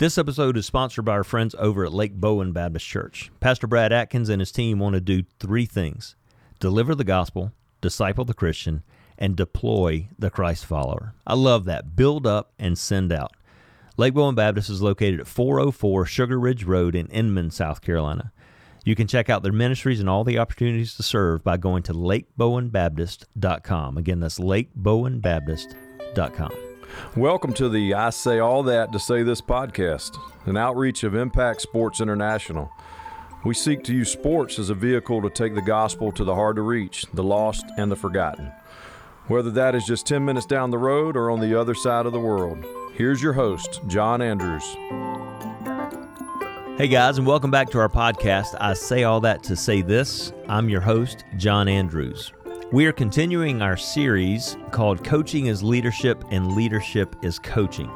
This episode is sponsored by our friends over at Lake Bowen Baptist Church. Pastor Brad Atkins and his team want to do three things deliver the gospel, disciple the Christian, and deploy the Christ follower. I love that. Build up and send out. Lake Bowen Baptist is located at 404 Sugar Ridge Road in Inman, South Carolina. You can check out their ministries and all the opportunities to serve by going to lakebowenbaptist.com. Again, that's lakebowenbaptist.com. Welcome to the I Say All That to Say This podcast, an outreach of Impact Sports International. We seek to use sports as a vehicle to take the gospel to the hard to reach, the lost, and the forgotten. Whether that is just 10 minutes down the road or on the other side of the world. Here's your host, John Andrews. Hey guys, and welcome back to our podcast. I say all that to say this. I'm your host, John Andrews. We are continuing our series called Coaching is Leadership and Leadership is Coaching.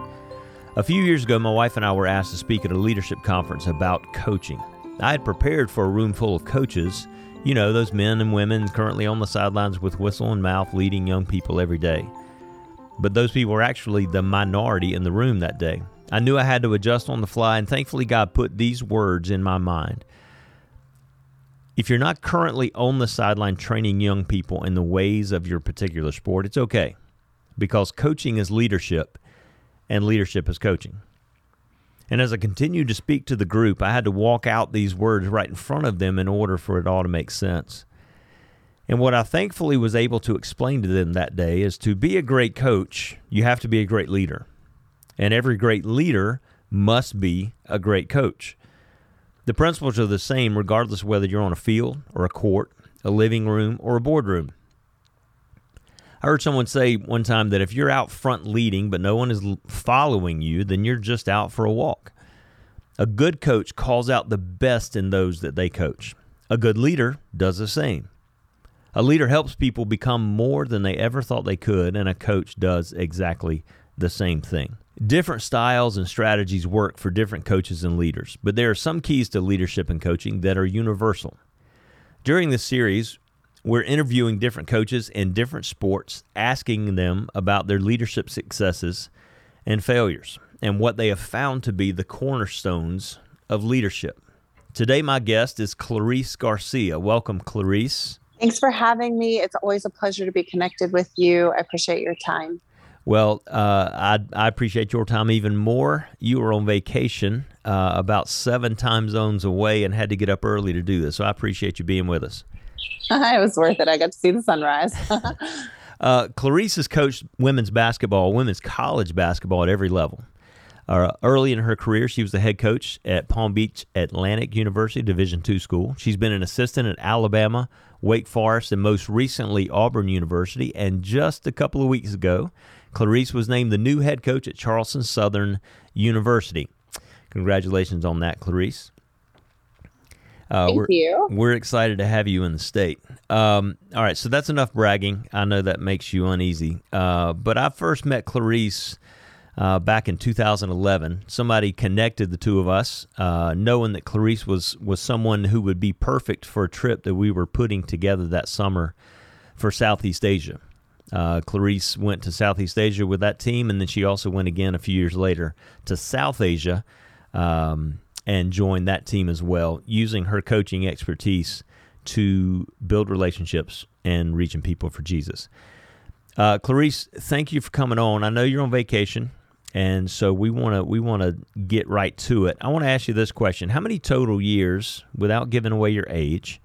A few years ago, my wife and I were asked to speak at a leadership conference about coaching. I had prepared for a room full of coaches, you know, those men and women currently on the sidelines with whistle and mouth leading young people every day. But those people were actually the minority in the room that day. I knew I had to adjust on the fly, and thankfully, God put these words in my mind. If you're not currently on the sideline training young people in the ways of your particular sport, it's okay because coaching is leadership and leadership is coaching. And as I continued to speak to the group, I had to walk out these words right in front of them in order for it all to make sense. And what I thankfully was able to explain to them that day is to be a great coach, you have to be a great leader. And every great leader must be a great coach. The principles are the same regardless of whether you're on a field or a court, a living room, or a boardroom. I heard someone say one time that if you're out front leading but no one is following you, then you're just out for a walk. A good coach calls out the best in those that they coach. A good leader does the same. A leader helps people become more than they ever thought they could, and a coach does exactly the same thing. Different styles and strategies work for different coaches and leaders, but there are some keys to leadership and coaching that are universal. During this series, we're interviewing different coaches in different sports, asking them about their leadership successes and failures and what they have found to be the cornerstones of leadership. Today, my guest is Clarice Garcia. Welcome, Clarice. Thanks for having me. It's always a pleasure to be connected with you. I appreciate your time. Well, uh, I, I appreciate your time even more. You were on vacation uh, about seven time zones away and had to get up early to do this. So I appreciate you being with us. it was worth it. I got to see the sunrise. uh, Clarice has coached women's basketball, women's college basketball at every level. Uh, early in her career, she was the head coach at Palm Beach Atlantic University Division II school. She's been an assistant at Alabama, Wake Forest, and most recently Auburn University. And just a couple of weeks ago, Clarice was named the new head coach at Charleston Southern University. Congratulations on that, Clarice. Uh, Thank we're, you. We're excited to have you in the state. Um, all right, so that's enough bragging. I know that makes you uneasy. Uh, but I first met Clarice uh, back in 2011. Somebody connected the two of us, uh, knowing that Clarice was, was someone who would be perfect for a trip that we were putting together that summer for Southeast Asia. Uh, Clarice went to Southeast Asia with that team, and then she also went again a few years later to South Asia um, and joined that team as well, using her coaching expertise to build relationships and reaching people for Jesus. Uh, Clarice, thank you for coming on. I know you're on vacation, and so we want to we want to get right to it. I want to ask you this question: How many total years, without giving away your age,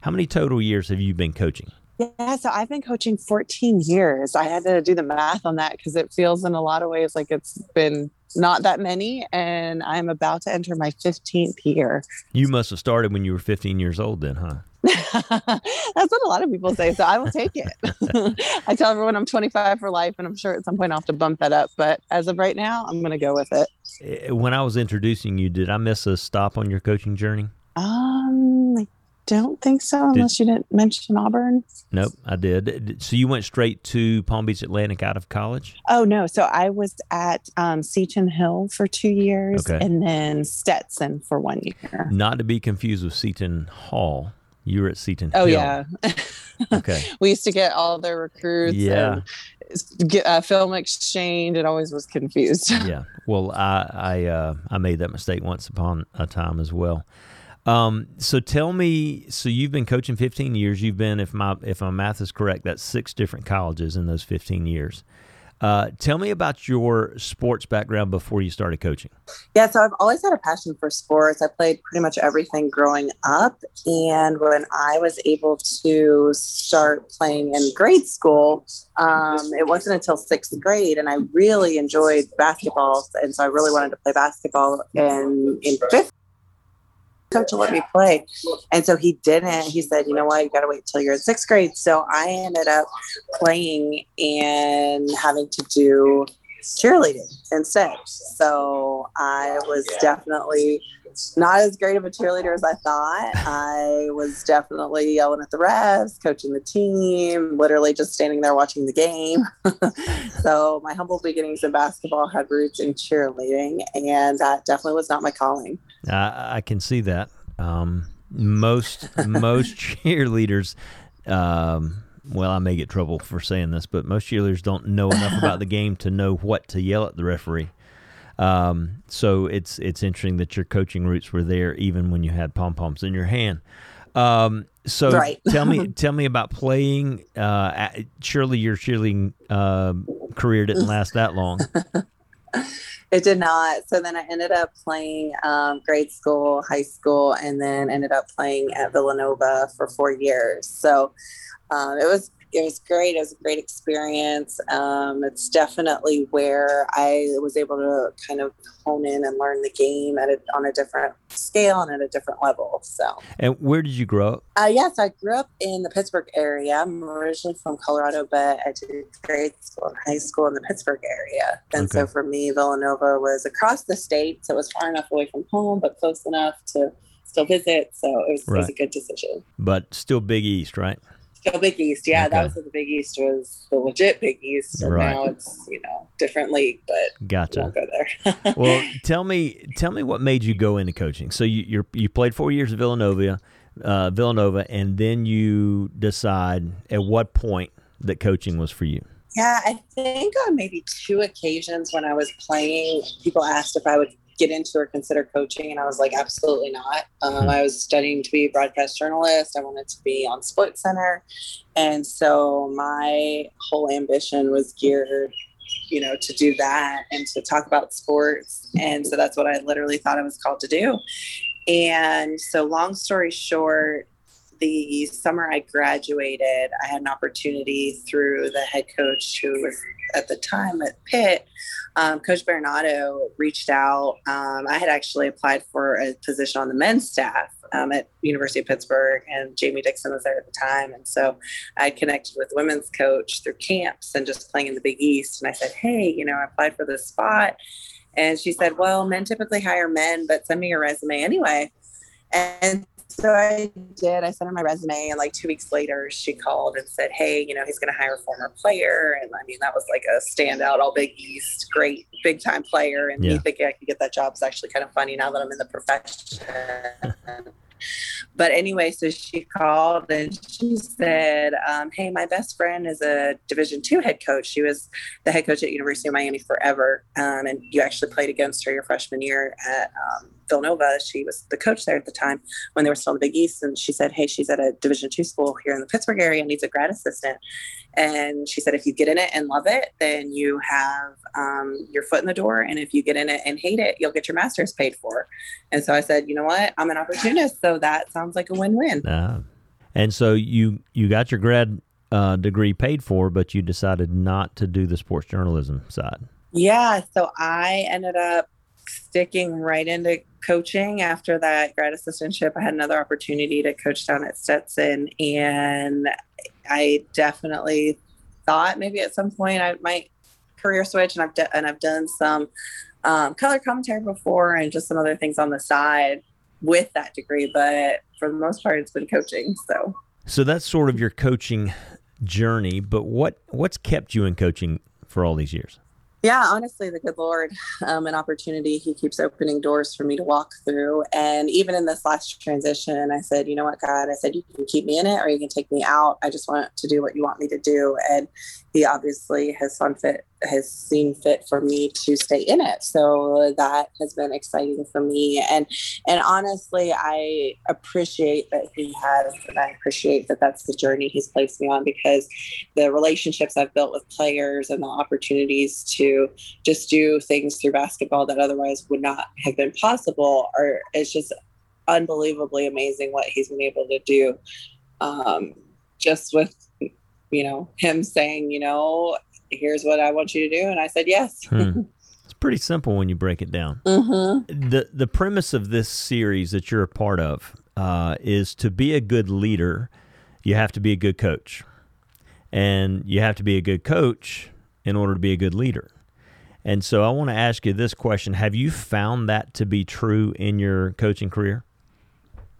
how many total years have you been coaching? Yeah, so I've been coaching 14 years. I had to do the math on that because it feels in a lot of ways like it's been not that many. And I'm about to enter my 15th year. You must have started when you were 15 years old, then, huh? That's what a lot of people say. So I will take it. I tell everyone I'm 25 for life, and I'm sure at some point I'll have to bump that up. But as of right now, I'm going to go with it. Eh, when I was introducing you, did I miss a stop on your coaching journey? Um, I don't think so, unless did, you didn't mention Auburn. Nope, I did. So you went straight to Palm Beach Atlantic out of college? Oh no, so I was at um, Seton Hill for two years, okay. and then Stetson for one year. Not to be confused with Seton Hall. You were at Seton oh, Hill. yeah. okay. We used to get all the recruits. Yeah. get a film exchange. It always was confused. yeah. Well, I I uh, I made that mistake once upon a time as well. Um, so tell me, so you've been coaching 15 years. You've been, if my if my math is correct, that's six different colleges in those 15 years. Uh, tell me about your sports background before you started coaching. Yeah, so I've always had a passion for sports. I played pretty much everything growing up. And when I was able to start playing in grade school, um, it wasn't until sixth grade. And I really enjoyed basketball. And so I really wanted to play basketball. And in fifth coach to let me play. And so he didn't. He said, you know what, you got to wait till you're in sixth grade. So I ended up playing and having to do cheerleading instead. So I was definitely not as great of a cheerleader as I thought. I was definitely yelling at the refs, coaching the team, literally just standing there watching the game. so my humble beginnings in basketball had roots in cheerleading, and that definitely was not my calling. I, I can see that. Um, most most cheerleaders. Um, well, I may get trouble for saying this, but most cheerleaders don't know enough about the game to know what to yell at the referee. Um, so it's it's interesting that your coaching roots were there even when you had pom poms in your hand. Um, so right. tell me tell me about playing. Uh, surely your cheerleading uh, career didn't last that long. it did not. So then I ended up playing um, grade school, high school, and then ended up playing at Villanova for four years. So um, it was it was great. It was a great experience. Um, it's definitely where I was able to kind of hone in and learn the game at a, on a different scale and at a different level. So, and where did you grow up? Uh, yes, I grew up in the Pittsburgh area. I'm originally from Colorado, but I did grade school and high school in the Pittsburgh area. And okay. so for me, Villanova was across the state, so it was far enough away from home, but close enough to still visit. So it was, right. it was a good decision. But still Big East, right? Still Big East, yeah. Okay. That was the Big East was the legit Big East, and right. now it's you know different league, but gotcha. Won't go there. well, tell me, tell me what made you go into coaching. So you you you played four years at Villanova, uh, Villanova, and then you decide at what point that coaching was for you. Yeah, I think on maybe two occasions when I was playing, people asked if I would get into or consider coaching and i was like absolutely not um, hmm. i was studying to be a broadcast journalist i wanted to be on SportsCenter and so my whole ambition was geared you know to do that and to talk about sports and so that's what i literally thought i was called to do and so long story short the summer I graduated, I had an opportunity through the head coach who was at the time at Pitt. Um, coach Berenato reached out. Um, I had actually applied for a position on the men's staff um, at University of Pittsburgh, and Jamie Dixon was there at the time. And so I connected with women's coach through camps and just playing in the Big East. And I said, "Hey, you know, I applied for this spot." And she said, "Well, men typically hire men, but send me your resume anyway." And so I did. I sent her my resume, and like two weeks later, she called and said, "Hey, you know, he's going to hire a former player." And I mean, that was like a standout, all Big East, great, big time player. And yeah. me thinking I could get that job is actually kind of funny now that I'm in the profession. but anyway, so she called and she said, um, "Hey, my best friend is a Division two head coach. She was the head coach at University of Miami forever, um, and you actually played against her your freshman year at um, Villanova. She was the coach there at the time when they were still in the Big East, and she said, "Hey, she's at a Division two school here in the Pittsburgh area, needs a grad assistant." And she said, if you get in it and love it, then you have um, your foot in the door. And if you get in it and hate it, you'll get your master's paid for. And so I said, you know what? I'm an opportunist. So that sounds like a win win. Uh, and so you, you got your grad uh, degree paid for, but you decided not to do the sports journalism side. Yeah. So I ended up sticking right into coaching after that grad assistantship. I had another opportunity to coach down at Stetson, and I definitely thought maybe at some point I might career switch, and I've de- and I've done some um, color commentary before and just some other things on the side with that degree. But for the most part, it's been coaching. So, so that's sort of your coaching journey. But what what's kept you in coaching for all these years? Yeah, honestly, the good Lord, um, an opportunity. He keeps opening doors for me to walk through. And even in this last transition, I said, you know what, God, I said, you can keep me in it or you can take me out. I just want to do what you want me to do. And he obviously has seen fit has seen fit for me to stay in it. So that has been exciting for me. And and honestly i appreciate that he has and i appreciate that that's the journey he's placed me on because the relationships i've built with players and the opportunities to just do things through basketball that otherwise would not have been possible are it's just unbelievably amazing what he's been able to do. Um, just with you know, him saying, you know, here's what I want you to do. And I said, yes. hmm. It's pretty simple when you break it down. Mm-hmm. The, the premise of this series that you're a part of uh, is to be a good leader, you have to be a good coach. And you have to be a good coach in order to be a good leader. And so I want to ask you this question Have you found that to be true in your coaching career?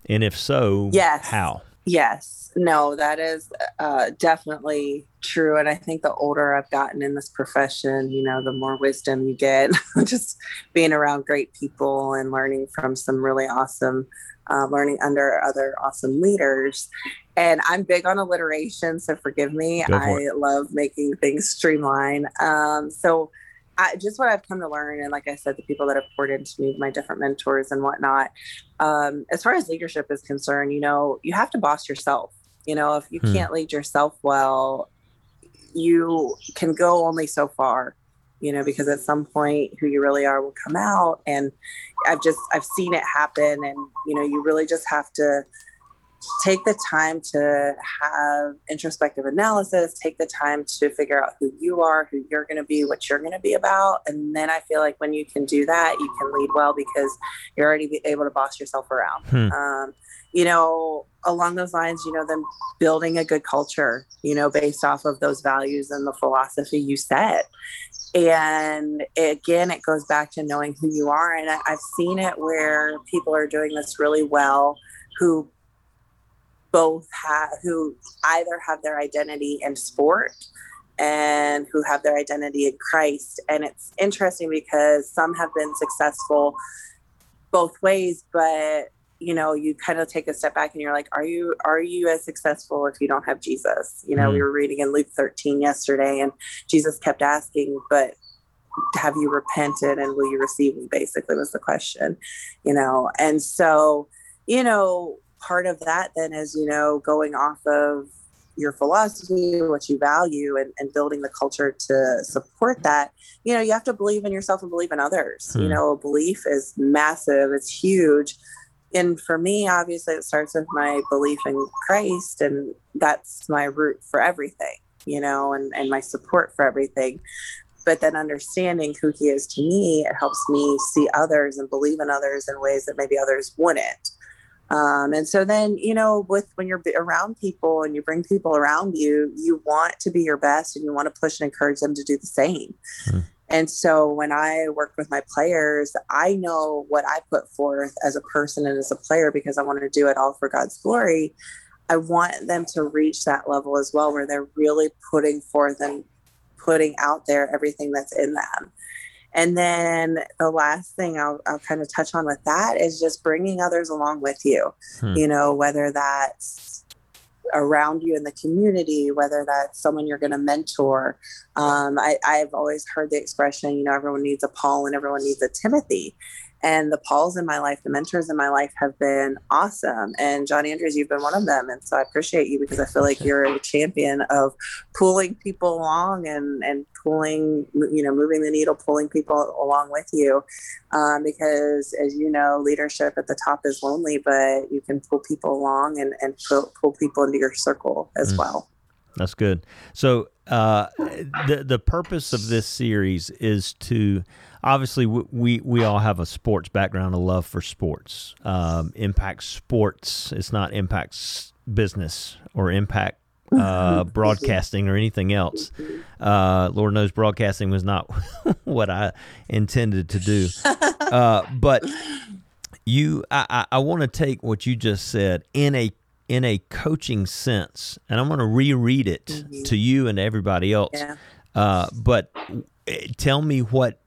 And if so, yes. how? Yes, no, that is uh, definitely true. And I think the older I've gotten in this profession, you know, the more wisdom you get just being around great people and learning from some really awesome, uh, learning under other awesome leaders. And I'm big on alliteration, so forgive me. I love making things streamline. Um, so, I, just what I've come to learn, and like I said, the people that have poured into me, my different mentors and whatnot. Um, as far as leadership is concerned, you know, you have to boss yourself. You know, if you hmm. can't lead yourself well, you can go only so far. You know, because at some point, who you really are will come out, and I've just I've seen it happen, and you know, you really just have to take the time to have introspective analysis, take the time to figure out who you are, who you're going to be, what you're going to be about. And then I feel like when you can do that, you can lead well because you're already able to boss yourself around. Hmm. Um, you know, along those lines, you know, then building a good culture, you know, based off of those values and the philosophy you set. And again, it goes back to knowing who you are. And I, I've seen it where people are doing this really well who both have who either have their identity in sport and who have their identity in Christ. And it's interesting because some have been successful both ways, but you know, you kind of take a step back and you're like, are you are you as successful if you don't have Jesus? You know, mm-hmm. we were reading in Luke 13 yesterday and Jesus kept asking, but have you repented and will you receive me basically was the question you know and so you know part of that then is you know going off of your philosophy what you value and, and building the culture to support that. You know you have to believe in yourself and believe in others. Hmm. you know belief is massive it's huge. And for me obviously it starts with my belief in christ and that's my root for everything you know and, and my support for everything. But then understanding who he is to me it helps me see others and believe in others in ways that maybe others wouldn't um, and so then, you know, with when you're around people and you bring people around you, you want to be your best and you want to push and encourage them to do the same. Mm-hmm. And so when I work with my players, I know what I put forth as a person and as a player because I want to do it all for God's glory. I want them to reach that level as well, where they're really putting forth and putting out there everything that's in them. And then the last thing I'll, I'll kind of touch on with that is just bringing others along with you, hmm. you know, whether that's around you in the community, whether that's someone you're going to mentor. Um, I, I've always heard the expression, you know, everyone needs a Paul and everyone needs a Timothy. And the Pauls in my life, the mentors in my life have been awesome. And John Andrews, you've been one of them. And so I appreciate you because I feel like you're a champion of pulling people along and, and pulling, you know, moving the needle, pulling people along with you. Um, because as you know, leadership at the top is lonely, but you can pull people along and, and pull, pull people into your circle as mm. well. That's good. So uh, the the purpose of this series is to obviously we we all have a sports background, a love for sports. Um, impact sports. It's not impacts business or impact uh, broadcasting or anything else. Uh, Lord knows broadcasting was not what I intended to do. Uh, but you, I, I, I want to take what you just said in a in a coaching sense, and I'm going to reread it mm-hmm. to you and everybody else. Yeah. Uh, but eh, tell me what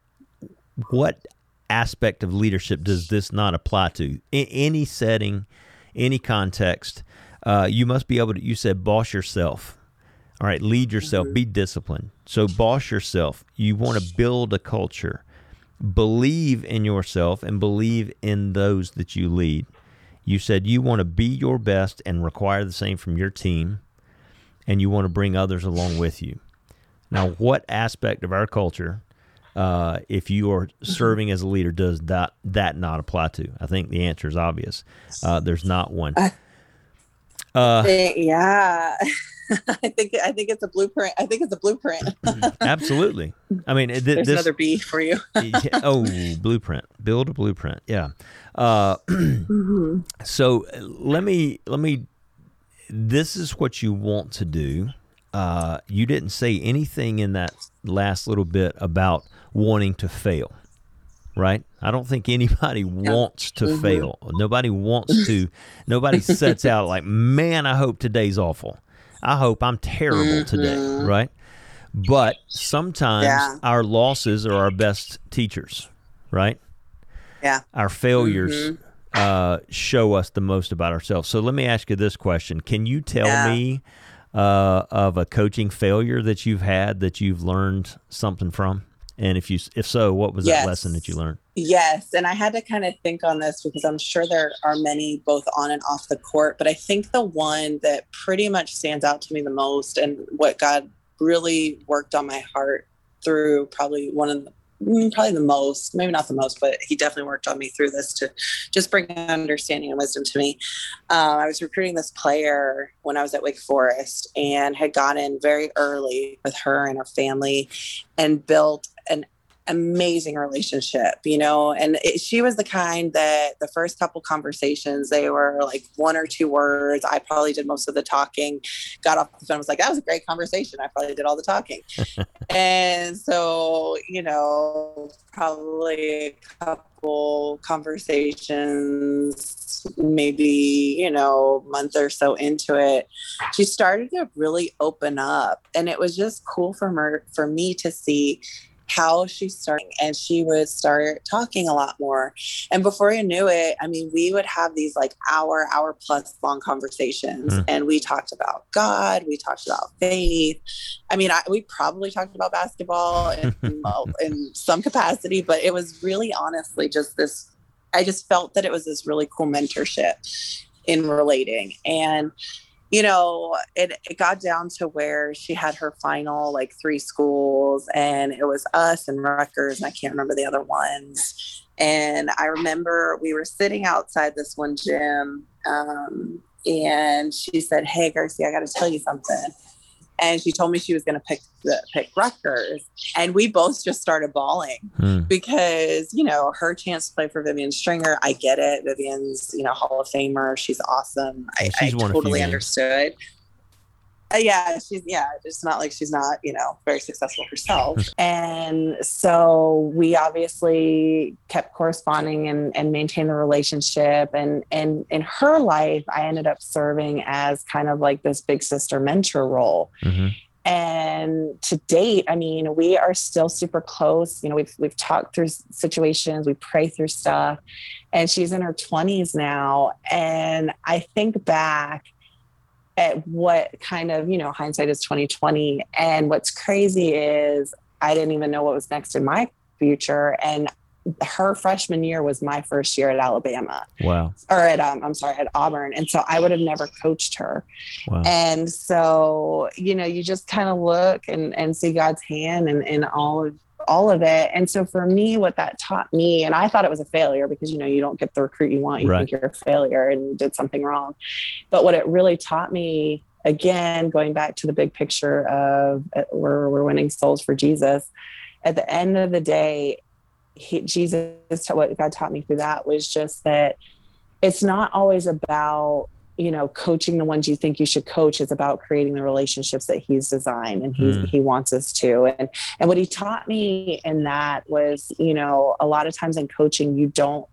what aspect of leadership does this not apply to? In any setting, any context, uh, you must be able to. You said boss yourself. All right, lead yourself, be disciplined. So, boss yourself. You want to build a culture. Believe in yourself and believe in those that you lead. You said you want to be your best and require the same from your team, and you want to bring others along with you. Now, what aspect of our culture, uh, if you are serving as a leader, does that that not apply to? I think the answer is obvious. Uh, there's not one. Uh, yeah. I think I think it's a blueprint. I think it's a blueprint. absolutely. I mean, th- there's this, another B for you. oh, blueprint. Build a blueprint. Yeah. Uh, mm-hmm. So let me let me. This is what you want to do. Uh, you didn't say anything in that last little bit about wanting to fail, right? I don't think anybody wants to mm-hmm. fail. Nobody wants to. nobody sets out like, man, I hope today's awful. I hope I'm terrible mm-hmm. today, right? But sometimes yeah. our losses are our best teachers, right? Yeah. Our failures mm-hmm. uh, show us the most about ourselves. So let me ask you this question: Can you tell yeah. me uh, of a coaching failure that you've had that you've learned something from? And if you, if so, what was yes. that lesson that you learned? Yes, and I had to kind of think on this because I'm sure there are many both on and off the court, but I think the one that pretty much stands out to me the most and what God really worked on my heart through probably one of the mm, probably the most, maybe not the most, but he definitely worked on me through this to just bring understanding and wisdom to me. Uh, I was recruiting this player when I was at Wake Forest and had gone in very early with her and her family and built an amazing relationship, you know. And it, she was the kind that the first couple conversations, they were like one or two words. I probably did most of the talking. Got off the phone, was like, that was a great conversation. I probably did all the talking. and so, you know, probably a couple conversations, maybe, you know, month or so into it, she started to really open up. And it was just cool for her for me to see how she started and she would start talking a lot more. And before you knew it i mean we would have these like hour hour plus long conversations mm. and we talked about god we talked about faith. I mean I, we probably talked about basketball in, in some capacity but it was really honestly just this i just felt that it was this really cool mentorship in relating. And you know, it, it got down to where she had her final like three schools, and it was us and Rutgers, and I can't remember the other ones. And I remember we were sitting outside this one gym, um, and she said, "Hey, Garcia, I got to tell you something." And she told me she was going to pick the pick Rutgers, and we both just started bawling hmm. because you know her chance to play for Vivian Stringer. I get it. Vivian's you know Hall of Famer. She's awesome. I, I totally understood uh, yeah, she's yeah, it's not like she's not, you know, very successful herself. and so we obviously kept corresponding and, and maintained the relationship. And and in her life, I ended up serving as kind of like this big sister mentor role. Mm-hmm. And to date, I mean, we are still super close. You know, we've we've talked through situations, we pray through stuff, and she's in her 20s now. And I think back at what kind of you know hindsight is 2020 and what's crazy is i didn't even know what was next in my future. And her freshman year was my first year at alabama. Wow. Or at um, i'm sorry at auburn. And so i would have never coached her. Wow. and so you know you just kind of look and and see god's hand and in all of all of it. And so for me, what that taught me, and I thought it was a failure because you know you don't get the recruit you want, you right. think you're a failure and you did something wrong. But what it really taught me, again, going back to the big picture of uh, we're we're winning souls for Jesus. At the end of the day, he, Jesus, what God taught me through that was just that it's not always about you know coaching the ones you think you should coach is about creating the relationships that he's designed and he mm. he wants us to and and what he taught me in that was you know a lot of times in coaching you don't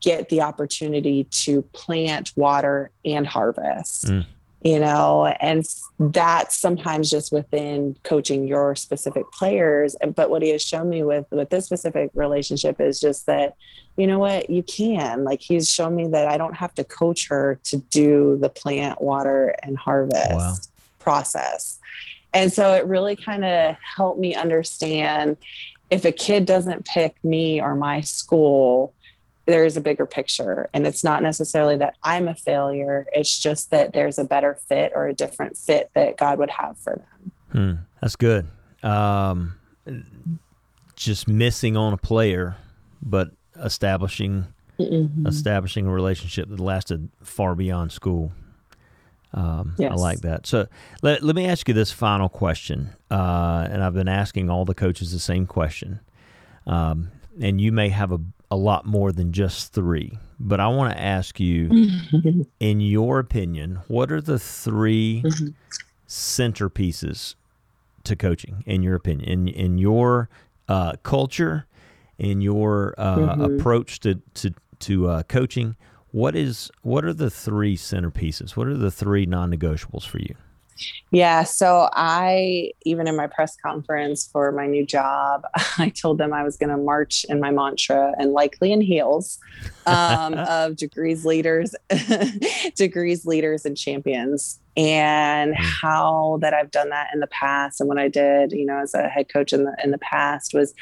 get the opportunity to plant water and harvest mm. You know and that's sometimes just within coaching your specific players. But what he has shown me with with this specific relationship is just that you know what you can. Like he's shown me that i don't have to coach her to do the plant water and harvest wow. process. And so it really kind of helped me understand if a kid doesn't pick me or my school there is a bigger picture and it's not necessarily that i'm a failure it's just that there's a better fit or a different fit that god would have for them hmm, that's good um, just missing on a player but establishing mm-hmm. establishing a relationship that lasted far beyond school um, yes. I like that. So let, let me ask you this final question. Uh, and I've been asking all the coaches the same question. Um, and you may have a a lot more than just three. But I want to ask you, in your opinion, what are the 3 mm-hmm. centerpieces to coaching? In your opinion, in in your uh, culture, in your uh, mm-hmm. approach to to to uh, coaching, what is what are the three centerpieces? What are the three non-negotiables for you? Yeah. So I, even in my press conference for my new job, I told them I was going to march in my mantra and likely in heels um, of degrees leaders, degrees leaders and champions and hmm. how that I've done that in the past. And what I did, you know, as a head coach in the, in the past was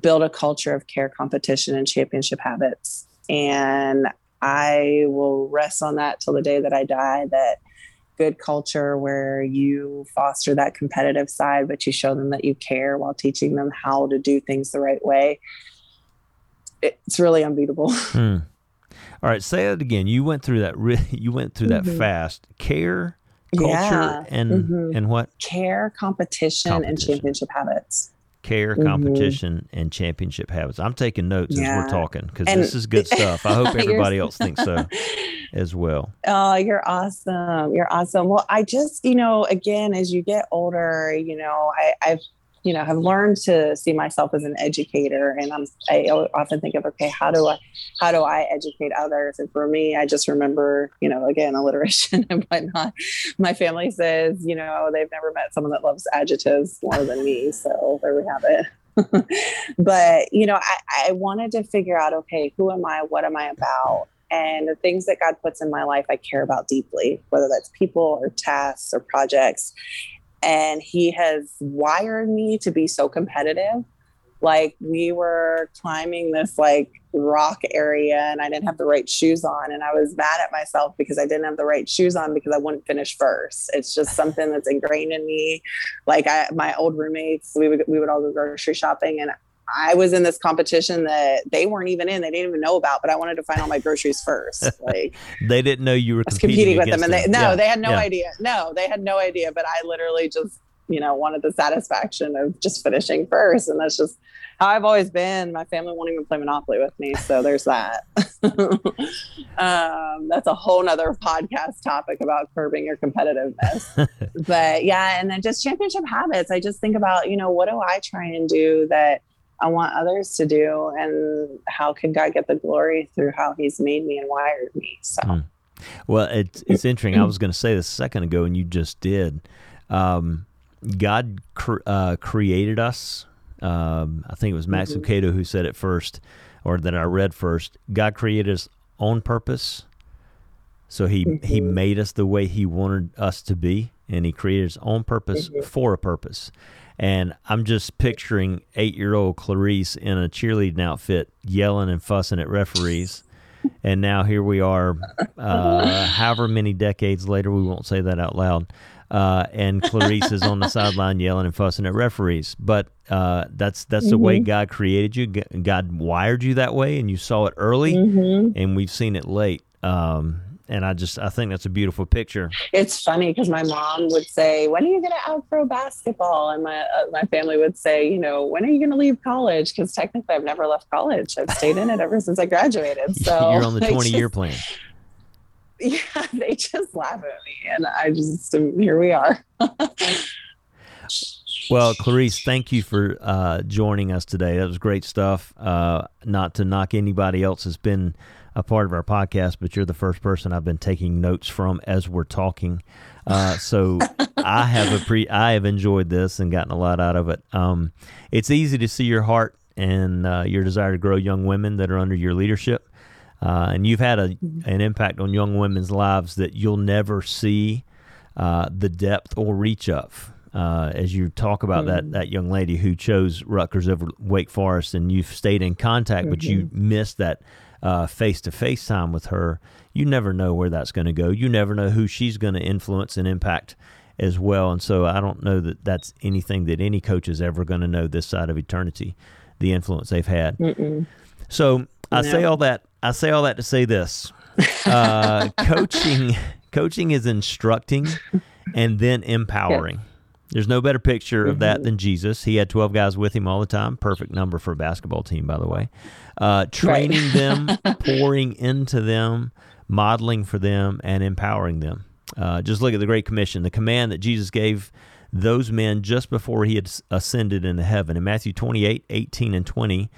build a culture of care, competition and championship habits. And I will rest on that till the day that I die that good culture where you foster that competitive side, but you show them that you care while teaching them how to do things the right way. It's really unbeatable. Hmm. All right, say it again. You went through that. Re- you went through that mm-hmm. fast. Care, culture, yeah. and mm-hmm. and what? Care, competition, competition, and championship habits care, mm-hmm. competition, and championship habits. I'm taking notes yeah. as we're talking because this is good stuff. I hope everybody else thinks so as well. Oh, you're awesome. You're awesome. Well, I just, you know, again, as you get older, you know, I, I've you know have learned to see myself as an educator. And i'm i often think of okay how do i how do i educate others? And for me i just remember you know again alliteration and whatnot. My family says you know they've never met someone that loves adjectives more than me. So there we have it. But you know I, I wanted to figure out okay who am i? What am i about? And the things that God puts in my life, I care about deeply, whether that's people or tasks or projects and he has wired me to be so competitive like we were climbing this like rock area and I didn't have the right shoes on and I was mad at myself because I didn't have the right shoes on because I wouldn't finish first. It's just something that's ingrained in me. Like I, my old roommates, we would we would all go grocery shopping and I was in this competition that they weren't even in. They didn't even know about, but I wanted to find all my groceries first. Like they didn't know you were competing, competing with them, and they no, yeah. they had no yeah. idea. No, they had no idea. But I literally just you know wanted the satisfaction of just finishing first, and that's just how I've always been. My family won't even play Monopoly with me, so there's that. um, that's a whole nother podcast topic about curbing your competitiveness. but yeah, and then just championship habits. I just think about you know what do I try and do that I want others to do, and how can God get the glory through how He's made me and wired me? So, mm. well, it's it's interesting. I was going to say this a second ago, and you just did. Um, God cr- uh, created us. Um, I think it was Max mm-hmm. Lucado who said it first, or that I read first. God created us on purpose, so He mm-hmm. He made us the way He wanted us to be, and He created us on purpose mm-hmm. for a purpose. And I'm just picturing eight year old Clarice in a cheerleading outfit yelling and fussing at referees. and now here we are, uh, however many decades later, we won't say that out loud. Uh, and Clarice is on the sideline yelling and fussing at referees. But uh, that's that's mm-hmm. the way mm-hmm. God created you. God wired you that way, and you saw it early, mm-hmm. and we've seen it late. Um, and I just I think that's a beautiful picture. It's funny because my mom would say, "When are you going to outgrow basketball?" And my uh, my family would say, "You know, when are you going to leave college?" Because technically, I've never left college. I've stayed in it ever since I graduated. So you're on the twenty year plan. Yeah, they just laugh at me, and I just um, here we are. Well, Clarice, thank you for uh, joining us today. That was great stuff. Uh, not to knock anybody else has been a part of our podcast, but you're the first person I've been taking notes from as we're talking. Uh, so I have a pre I have enjoyed this and gotten a lot out of it. Um, it's easy to see your heart and uh, your desire to grow young women that are under your leadership. Uh, and you've had a, Mm-hmm. an impact on young women's lives that you'll never see uh, the depth or reach of. Uh, as you talk about Mm-hmm. that that young lady who chose Rutgers over Wake Forest, and you've stayed in contact, but you Mm-hmm. missed that face to face time with her. You never know where that's going to go. You never know who she's going to influence and impact as well. And so I don't know that that's anything that any coach is ever going to know this side of eternity, the influence they've had. So I say all that. I say all that to say this: uh, coaching, coaching is instructing and then empowering. There's no better picture of that than Jesus. He had 12 guys with him all the time. Perfect number for a basketball team, by the way. Uh, training them, pouring into them, modeling for them, and empowering them. Uh, just look at the Great Commission, the command that Jesus gave those men just before he had ascended into heaven. In Matthew 28 18 and 20,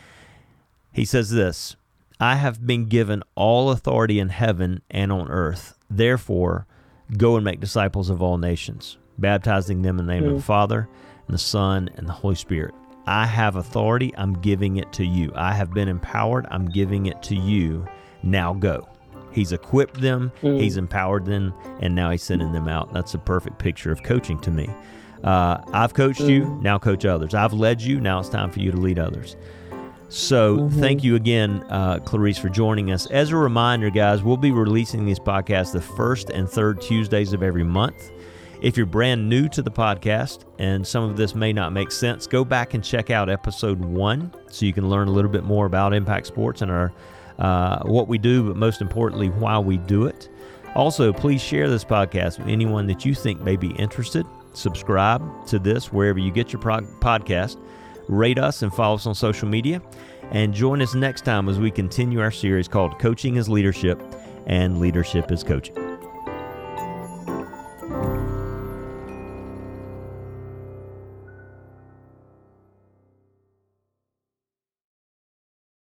he says this I have been given all authority in heaven and on earth. Therefore, go and make disciples of all nations, baptizing them in the name of the Father, and the Son, and the Holy Spirit. I have authority. I'm giving it to you. I have been empowered. I'm giving it to you. Now go. He's equipped them, he's empowered them, and now he's sending them out. That's a perfect picture of coaching to me. Uh, I've coached you, now coach others. I've led you, now it's time for you to lead others. So thank you again, uh, Clarice, for joining us. As a reminder, guys, we'll be releasing these podcasts the first and third Tuesdays of every month. If you're brand new to the podcast and some of this may not make sense, go back and check out episode one so you can learn a little bit more about Impact Sports and our uh, what we do, but most importantly, why we do it. Also, please share this podcast with anyone that you think may be interested. Subscribe to this wherever you get your pro- podcast. Rate us and follow us on social media. And join us next time as we continue our series called Coaching is Leadership and Leadership is Coaching.